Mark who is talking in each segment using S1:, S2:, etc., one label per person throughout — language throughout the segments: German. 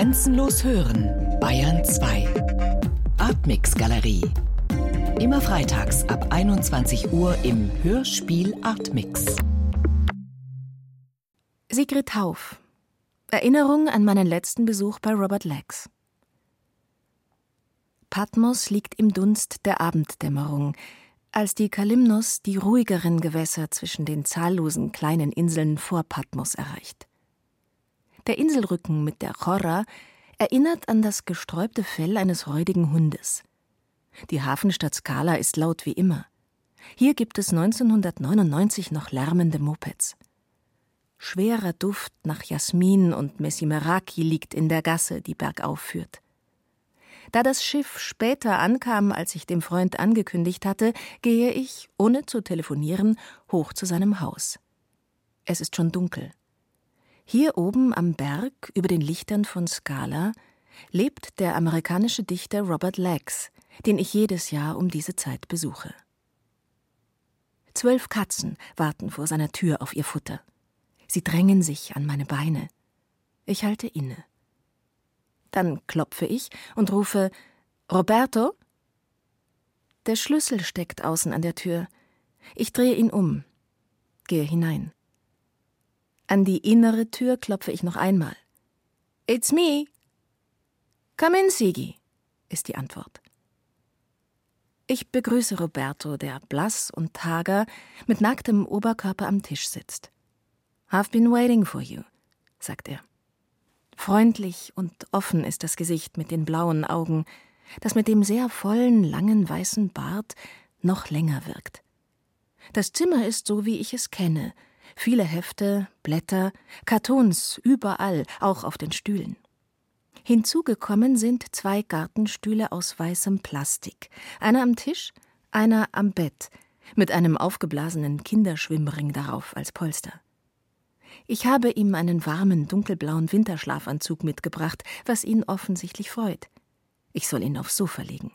S1: Grenzenlos hören, Bayern 2. Artmix Galerie. Immer freitags ab 21 Uhr im Hörspiel Artmix.
S2: Sigrid Hauf. Erinnerung an meinen letzten Besuch bei Robert Lex. Patmos liegt im Dunst der Abenddämmerung, als die Kalymnos die ruhigeren Gewässer zwischen den zahllosen kleinen Inseln vor Patmos erreicht. Der Inselrücken mit der Chorra erinnert an das gesträubte Fell eines räudigen Hundes. Die Hafenstadt Skala ist laut wie immer. Hier gibt es 1999 noch lärmende Mopeds. Schwerer Duft nach Jasmin und Messimeraki liegt in der Gasse, die bergauf führt. Da das Schiff später ankam, als ich dem Freund angekündigt hatte, gehe ich, ohne zu telefonieren, hoch zu seinem Haus. Es ist schon dunkel. Hier oben am Berg über den Lichtern von Scala lebt der amerikanische Dichter Robert Lex, den ich jedes Jahr um diese Zeit besuche. Zwölf Katzen warten vor seiner Tür auf ihr Futter. Sie drängen sich an meine Beine. Ich halte inne. Dann klopfe ich und rufe Roberto? Der Schlüssel steckt außen an der Tür. Ich drehe ihn um, gehe hinein. An die innere Tür klopfe ich noch einmal. It's me. Come in, Sigi, ist die Antwort. Ich begrüße Roberto, der blass und hager mit nacktem Oberkörper am Tisch sitzt. I've been waiting for you, sagt er. Freundlich und offen ist das Gesicht mit den blauen Augen, das mit dem sehr vollen, langen weißen Bart noch länger wirkt. Das Zimmer ist so, wie ich es kenne, Viele Hefte, Blätter, Kartons überall, auch auf den Stühlen. Hinzugekommen sind zwei Gartenstühle aus weißem Plastik, einer am Tisch, einer am Bett, mit einem aufgeblasenen Kinderschwimmring darauf als Polster. Ich habe ihm einen warmen, dunkelblauen Winterschlafanzug mitgebracht, was ihn offensichtlich freut. Ich soll ihn aufs Sofa legen.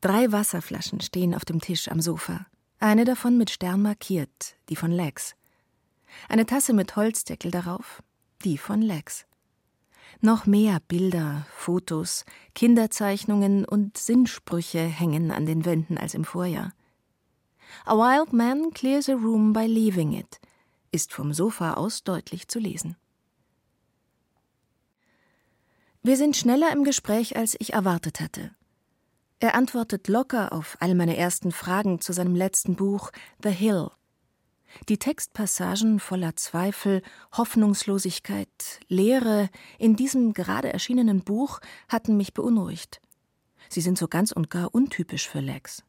S2: Drei Wasserflaschen stehen auf dem Tisch am Sofa. Eine davon mit Stern markiert, die von Lex. Eine Tasse mit Holzdeckel darauf, die von Lex. Noch mehr Bilder, Fotos, Kinderzeichnungen und Sinnsprüche hängen an den Wänden als im Vorjahr. A wild man clears a room by leaving it ist vom Sofa aus deutlich zu lesen. Wir sind schneller im Gespräch, als ich erwartet hatte. Er antwortet locker auf all meine ersten Fragen zu seinem letzten Buch The Hill. Die Textpassagen voller Zweifel, Hoffnungslosigkeit, Leere in diesem gerade erschienenen Buch hatten mich beunruhigt. Sie sind so ganz und gar untypisch für Lex.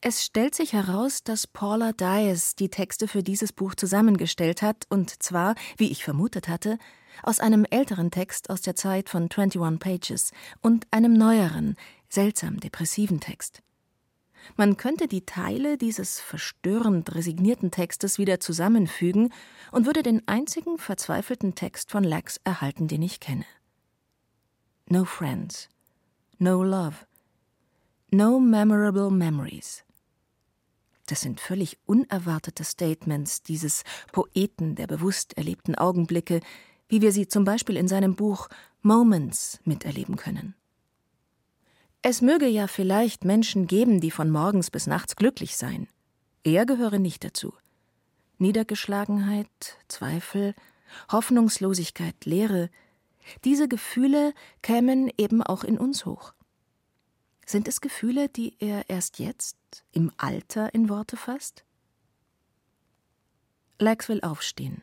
S2: Es stellt sich heraus, dass Paula Dias die Texte für dieses Buch zusammengestellt hat, und zwar, wie ich vermutet hatte, aus einem älteren Text aus der Zeit von 21 Pages und einem neueren, seltsam depressiven Text. Man könnte die Teile dieses verstörend resignierten Textes wieder zusammenfügen und würde den einzigen verzweifelten Text von Lex erhalten, den ich kenne. No friends, no love, no memorable memories. Das sind völlig unerwartete Statements dieses Poeten der bewusst erlebten Augenblicke, wie wir sie zum Beispiel in seinem Buch Moments miterleben können. Es möge ja vielleicht Menschen geben, die von morgens bis nachts glücklich seien. Er gehöre nicht dazu. Niedergeschlagenheit, Zweifel, Hoffnungslosigkeit, Leere, diese Gefühle kämen eben auch in uns hoch. Sind es Gefühle, die er erst jetzt, im Alter, in Worte fasst? Lex will aufstehen.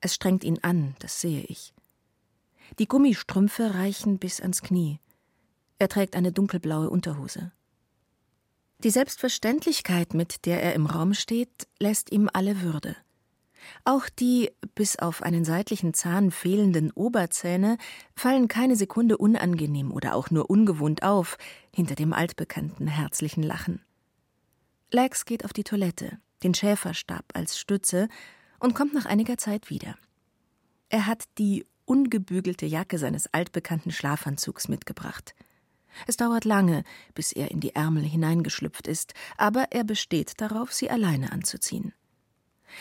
S2: Es strengt ihn an, das sehe ich. Die Gummistrümpfe reichen bis ans Knie. Er trägt eine dunkelblaue Unterhose. Die Selbstverständlichkeit, mit der er im Raum steht, lässt ihm alle Würde. Auch die bis auf einen seitlichen Zahn fehlenden Oberzähne fallen keine Sekunde unangenehm oder auch nur ungewohnt auf hinter dem altbekannten herzlichen Lachen. Lex geht auf die Toilette, den Schäferstab als Stütze und kommt nach einiger Zeit wieder. Er hat die ungebügelte Jacke seines altbekannten Schlafanzugs mitgebracht. Es dauert lange, bis er in die Ärmel hineingeschlüpft ist, aber er besteht darauf, sie alleine anzuziehen.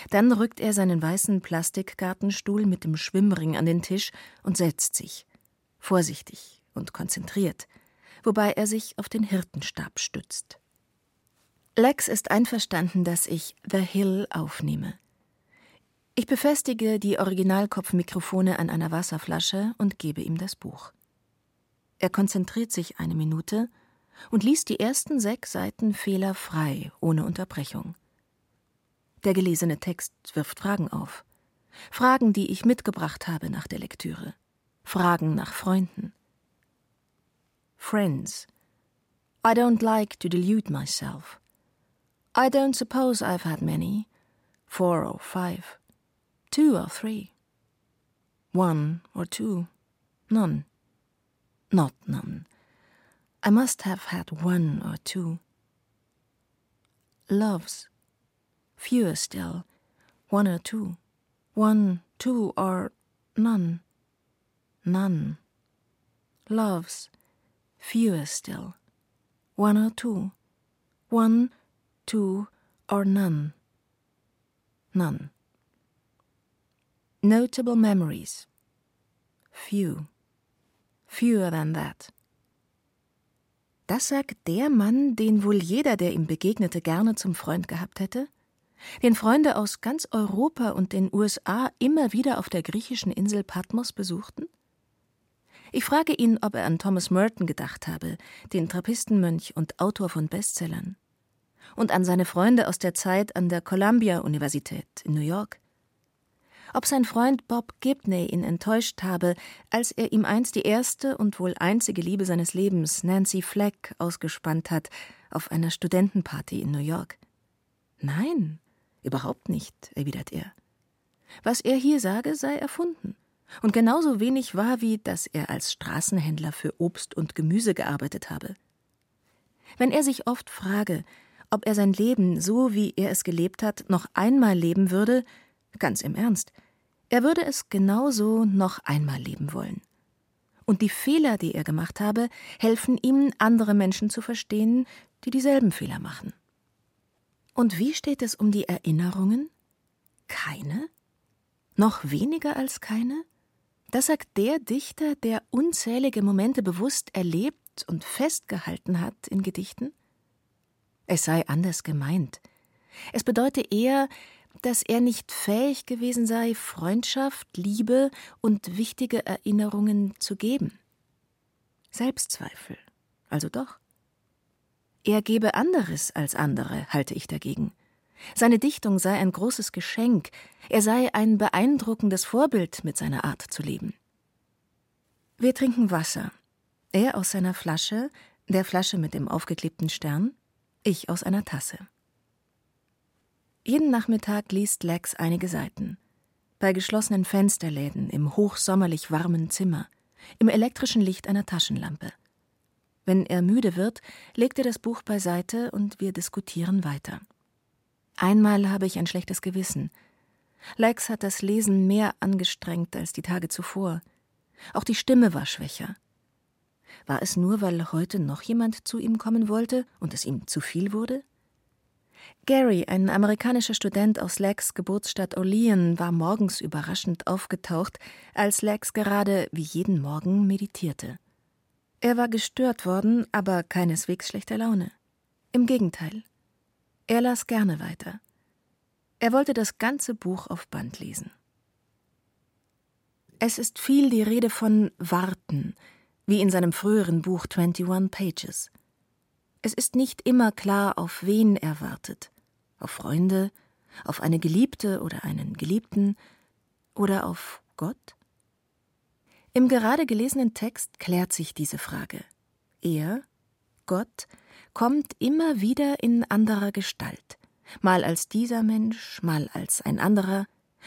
S2: Dann rückt er seinen weißen Plastikgartenstuhl mit dem Schwimmring an den Tisch und setzt sich, vorsichtig und konzentriert, wobei er sich auf den Hirtenstab stützt. Lex ist einverstanden, dass ich The Hill aufnehme. Ich befestige die Originalkopfmikrofone an einer Wasserflasche und gebe ihm das Buch. Er konzentriert sich eine Minute und liest die ersten sechs Seiten fehlerfrei, ohne Unterbrechung. Der gelesene Text wirft Fragen auf. Fragen, die ich mitgebracht habe nach der Lektüre. Fragen nach Freunden. Friends. I don't like to delude myself. I don't suppose I've had many. Four or five. Two or three. One or two. None. Not none. I must have had one or two. Loves. Fewer still. One or two. One, two, or none. None. Loves. Fewer still. One or two. One, two, or none. None. Notable memories. Few. Fewer than that. Das sagt der Mann, den wohl jeder, der ihm begegnete, gerne zum Freund gehabt hätte? Den Freunde aus ganz Europa und den USA immer wieder auf der griechischen Insel Patmos besuchten? Ich frage ihn, ob er an Thomas Merton gedacht habe, den Trappistenmönch und Autor von Bestsellern. Und an seine Freunde aus der Zeit an der Columbia-Universität in New York ob sein Freund Bob Gibney ihn enttäuscht habe, als er ihm einst die erste und wohl einzige Liebe seines Lebens, Nancy Fleck, ausgespannt hat auf einer Studentenparty in New York. Nein, überhaupt nicht, erwidert er. Was er hier sage, sei erfunden und genauso wenig wahr wie, dass er als Straßenhändler für Obst und Gemüse gearbeitet habe. Wenn er sich oft frage, ob er sein Leben, so wie er es gelebt hat, noch einmal leben würde, Ganz im Ernst. Er würde es genauso noch einmal leben wollen. Und die Fehler, die er gemacht habe, helfen ihm, andere Menschen zu verstehen, die dieselben Fehler machen. Und wie steht es um die Erinnerungen? Keine? Noch weniger als keine? Das sagt der Dichter, der unzählige Momente bewusst erlebt und festgehalten hat in Gedichten? Es sei anders gemeint. Es bedeute eher, dass er nicht fähig gewesen sei, Freundschaft, Liebe und wichtige Erinnerungen zu geben. Selbstzweifel, also doch. Er gebe anderes als andere, halte ich dagegen. Seine Dichtung sei ein großes Geschenk, er sei ein beeindruckendes Vorbild mit seiner Art zu leben. Wir trinken Wasser. Er aus seiner Flasche, der Flasche mit dem aufgeklebten Stern, ich aus einer Tasse. Jeden Nachmittag liest Lex einige Seiten. Bei geschlossenen Fensterläden, im hochsommerlich warmen Zimmer, im elektrischen Licht einer Taschenlampe. Wenn er müde wird, legt er das Buch beiseite und wir diskutieren weiter. Einmal habe ich ein schlechtes Gewissen. Lex hat das Lesen mehr angestrengt als die Tage zuvor. Auch die Stimme war schwächer. War es nur, weil heute noch jemand zu ihm kommen wollte und es ihm zu viel wurde? Gary, ein amerikanischer Student aus Lex Geburtsstadt Olean, war morgens überraschend aufgetaucht, als Lex gerade wie jeden Morgen meditierte. Er war gestört worden, aber keineswegs schlechter Laune. Im Gegenteil. Er las gerne weiter. Er wollte das ganze Buch auf Band lesen. Es ist viel die Rede von Warten, wie in seinem früheren Buch 21 Pages. Es ist nicht immer klar, auf wen er wartet. Auf Freunde, auf eine Geliebte oder einen Geliebten oder auf Gott? Im gerade gelesenen Text klärt sich diese Frage. Er, Gott, kommt immer wieder in anderer Gestalt, mal als dieser Mensch, mal als ein anderer,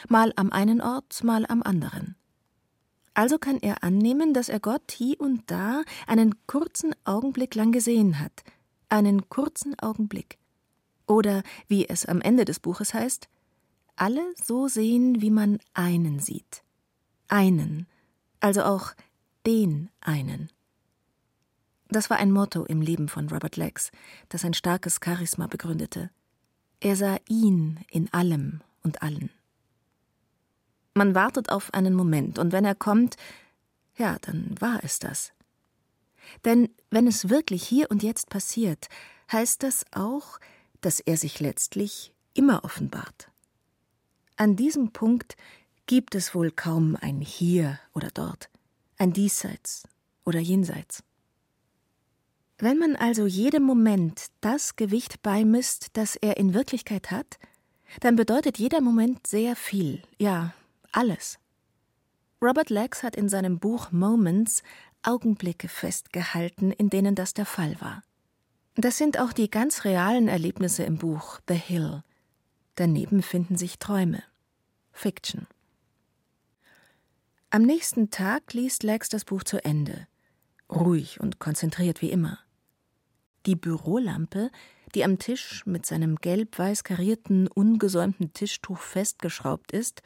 S2: mal am einen Ort, mal am anderen. Also kann er annehmen, dass er Gott hier und da einen kurzen Augenblick lang gesehen hat, einen kurzen Augenblick. Oder, wie es am Ende des Buches heißt, alle so sehen, wie man einen sieht. Einen, also auch den einen. Das war ein Motto im Leben von Robert Lex, das ein starkes Charisma begründete. Er sah ihn in allem und allen. Man wartet auf einen Moment, und wenn er kommt, ja, dann war es das. Denn wenn es wirklich hier und jetzt passiert, heißt das auch, dass er sich letztlich immer offenbart. An diesem Punkt gibt es wohl kaum ein Hier oder dort, ein Diesseits oder Jenseits. Wenn man also jedem Moment das Gewicht beimisst, das er in Wirklichkeit hat, dann bedeutet jeder Moment sehr viel, ja, alles. Robert Lex hat in seinem Buch Moments Augenblicke festgehalten, in denen das der Fall war. Das sind auch die ganz realen Erlebnisse im Buch The Hill. Daneben finden sich Träume. Fiction. Am nächsten Tag liest Lex das Buch zu Ende. Ruhig und konzentriert wie immer. Die Bürolampe, die am Tisch mit seinem gelb-weiß karierten, ungesäumten Tischtuch festgeschraubt ist,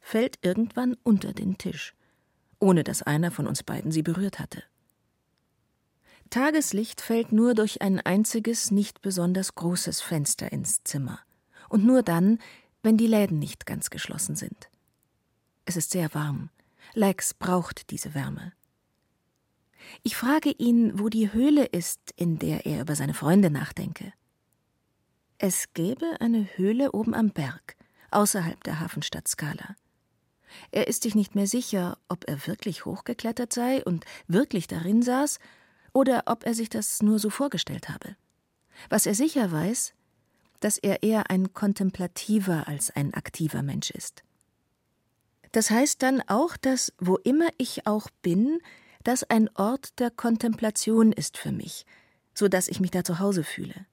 S2: fällt irgendwann unter den Tisch, ohne dass einer von uns beiden sie berührt hatte. Tageslicht fällt nur durch ein einziges, nicht besonders großes Fenster ins Zimmer, und nur dann, wenn die Läden nicht ganz geschlossen sind. Es ist sehr warm. Lex braucht diese Wärme. Ich frage ihn, wo die Höhle ist, in der er über seine Freunde nachdenke. Es gäbe eine Höhle oben am Berg, außerhalb der Hafenstadt Skala. Er ist sich nicht mehr sicher, ob er wirklich hochgeklettert sei und wirklich darin saß, oder ob er sich das nur so vorgestellt habe. Was er sicher weiß, dass er eher ein kontemplativer als ein aktiver Mensch ist. Das heißt dann auch, dass wo immer ich auch bin, das ein Ort der Kontemplation ist für mich, so dass ich mich da zu Hause fühle.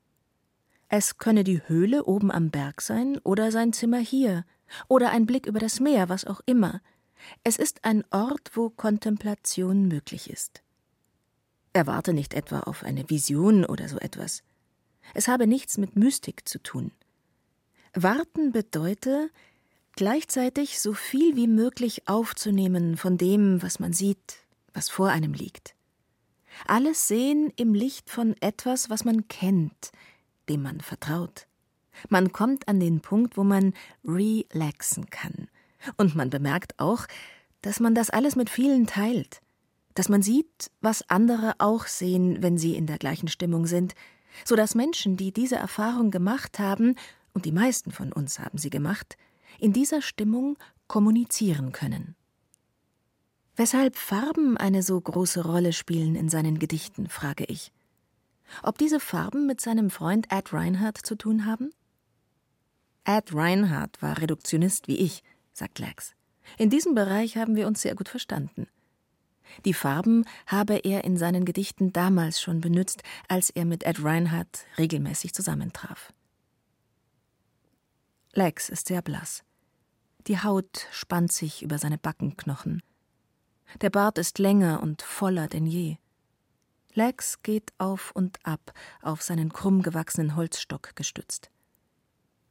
S2: Es könne die Höhle oben am Berg sein oder sein Zimmer hier oder ein Blick über das Meer, was auch immer. Es ist ein Ort, wo Kontemplation möglich ist. Erwarte nicht etwa auf eine Vision oder so etwas. Es habe nichts mit Mystik zu tun. Warten bedeute, gleichzeitig so viel wie möglich aufzunehmen von dem, was man sieht, was vor einem liegt. Alles sehen im Licht von etwas, was man kennt, dem man vertraut. Man kommt an den Punkt, wo man relaxen kann. Und man bemerkt auch, dass man das alles mit vielen teilt. Dass man sieht, was andere auch sehen, wenn sie in der gleichen Stimmung sind. So dass Menschen, die diese Erfahrung gemacht haben, und die meisten von uns haben sie gemacht, in dieser Stimmung kommunizieren können. Weshalb Farben eine so große Rolle spielen in seinen Gedichten, frage ich. Ob diese Farben mit seinem Freund Ed Reinhardt zu tun haben? Ed Reinhardt war Reduktionist wie ich, sagt Lex. In diesem Bereich haben wir uns sehr gut verstanden. Die Farben habe er in seinen Gedichten damals schon benutzt, als er mit Ed Reinhardt regelmäßig zusammentraf. Lex ist sehr blass. Die Haut spannt sich über seine Backenknochen. Der Bart ist länger und voller denn je. Lex geht auf und ab, auf seinen krumm gewachsenen Holzstock gestützt.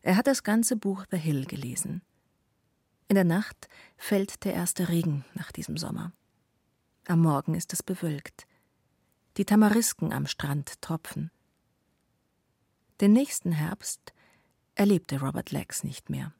S2: Er hat das ganze Buch The Hill gelesen. In der Nacht fällt der erste Regen nach diesem Sommer. Am Morgen ist es bewölkt. Die Tamarisken am Strand tropfen. Den nächsten Herbst erlebte Robert Lex nicht mehr.